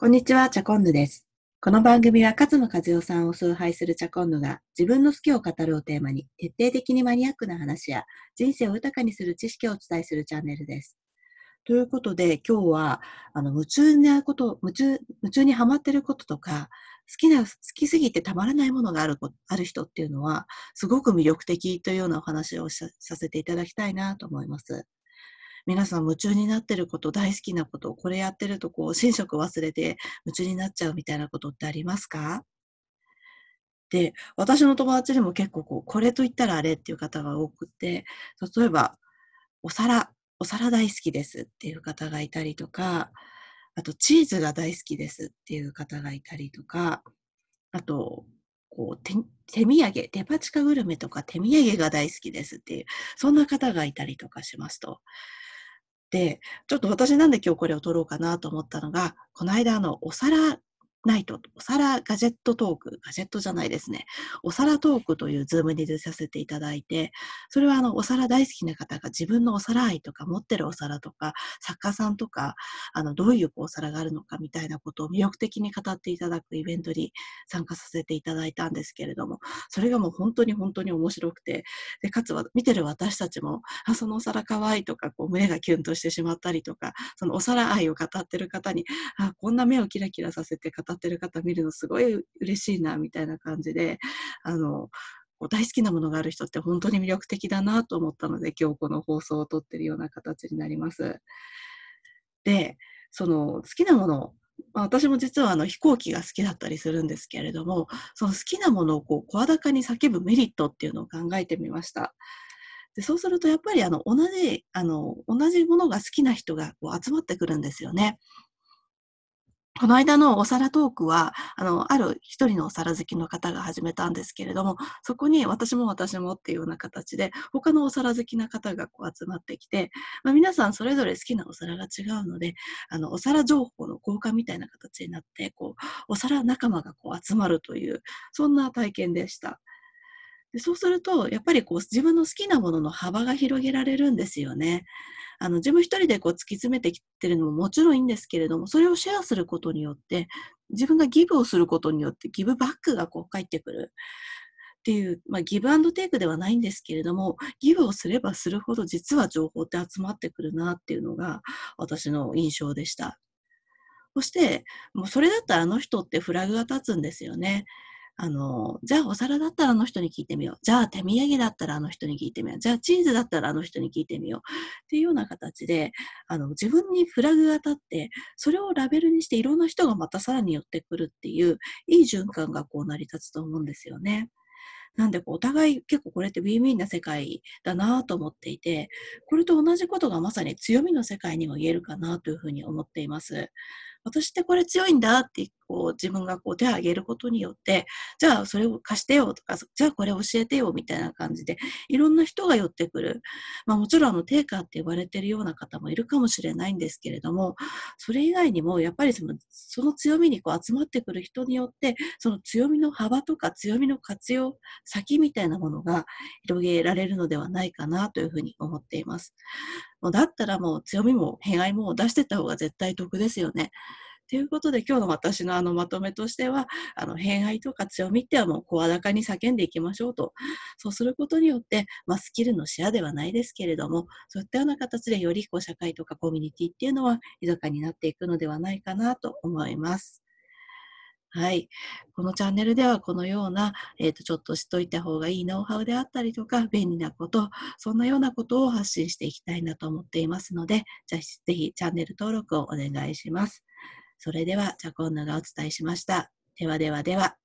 こんにちは、チャコンヌです。この番組は勝間和代さんを崇拝するチャコンヌが自分の好きを語るをテーマに徹底的にマニアックな話や人生を豊かにする知識をお伝えするチャンネルです。ということで今日はあの夢中なこと、夢中、夢中にはまってることとか好きな、好きすぎてたまらないものがあるある人っていうのはすごく魅力的というようなお話をさせていただきたいなと思います。皆さん夢中になってること、大好きなこと、これやってるとこう、寝食忘れて夢中になっちゃうみたいなことってありますか？で、私の友達にも結構こう、これと言ったらあれっていう方が多くて、例えば、お皿、お皿大好きですっていう方がいたりとか、あと、チーズが大好きですっていう方がいたりとか、あと、こう手手土産、デパ地下グルメとか手土産が大好きですっていう、そんな方がいたりとかしますと。で、ちょっと私なんで今日これを撮ろうかなと思ったのが、この間あの、お皿ナイト、お皿ガジェットトーク、ガジェットじゃないですね。お皿トークというズームに出させていただいて、それはあの、お皿大好きな方が自分のお皿愛とか持ってるお皿とか、作家さんとか、あの、どういうお皿があるのかみたいなことを魅力的に語っていただくイベントに参加させていただいたんですけれども、それがもう本当に本当に面白くて、で、かつは見てる私たちも、あ、そのお皿可愛いとか、こう胸がキュンとしてしまったりとか、そのお皿愛を語ってる方に、あ、こんな目をキラキラさせて語ってる方見るのすごい嬉しいな、みたいな感じで、あの、大好きなものがある人って本当に魅力的だなと思ったので、今日この放送を撮ってるような形になります。で、その好きなもの、まあ、私も実はあの飛行機が好きだったりするんですけれども、その好きなものをこう声高に叫ぶメリットっていうのを考えてみました。でそうするとやっぱりあの同じあの同じものが好きな人がこう集まってくるんですよね。この間のお皿トークは、あの、ある一人のお皿好きの方が始めたんですけれども、そこに私も私もっていうような形で、他のお皿好きな方がこう集まってきて、まあ、皆さんそれぞれ好きなお皿が違うので、あの、お皿情報の交換みたいな形になって、こう、お皿仲間がこう集まるという、そんな体験でした。でそうすると、やっぱりこう自分の好きなものの幅が広げられるんですよね。あの自分一人でこう突き詰めてきてるのももちろんいいんですけれども、それをシェアすることによって、自分がギブをすることによってギブバックがこう返ってくる。っていう、まあ、ギブアンドテイクではないんですけれども、ギブをすればするほど実は情報って集まってくるなっていうのが私の印象でした。そして、もうそれだったらあの人ってフラグが立つんですよね。あの、じゃあお皿だったらあの人に聞いてみよう。じゃあ手土産だったらあの人に聞いてみよう。じゃあチーズだったらあの人に聞いてみよう。っていうような形で、あの、自分にフラグが立って、それをラベルにしていろんな人がまたさらに寄ってくるっていう、いい循環がこう成り立つと思うんですよね。なんでこう、お互い結構これってウィンウィンな世界だなと思っていて、これと同じことがまさに強みの世界にも言えるかなというふうに思っています。私ってこれ強いんだってこう自分がこう手を挙げることによって、じゃあそれを貸してよとか、じゃあこれ教えてよみたいな感じで、いろんな人が寄ってくる。まあもちろんあの定価って言われてるような方もいるかもしれないんですけれども、それ以外にもやっぱりそのその強みにこう集まってくる人によって、その強みの幅とか強みの活用先みたいなものが広げられるのではないかなというふうに思っています。もうだったらもう強みも偏愛も出してった方が絶対得ですよね。ということで今日の私のあのまとめとしては、あの偏愛とか強みってはもう声高に叫んでいきましょうと。そうすることによって、まあ、スキルのシェアではないですけれども、そういったような形でよりこう社会とかコミュニティっていうのは豊かになっていくのではないかなと思います。はい。このチャンネルではこのような、えっ、ー、と、ちょっとしといた方がいいノウハウであったりとか、便利なこと、そんなようなことを発信していきたいなと思っていますので、じゃあぜひチャンネル登録をお願いします。それでは、チャコンヌがお伝えしました。ではではでは。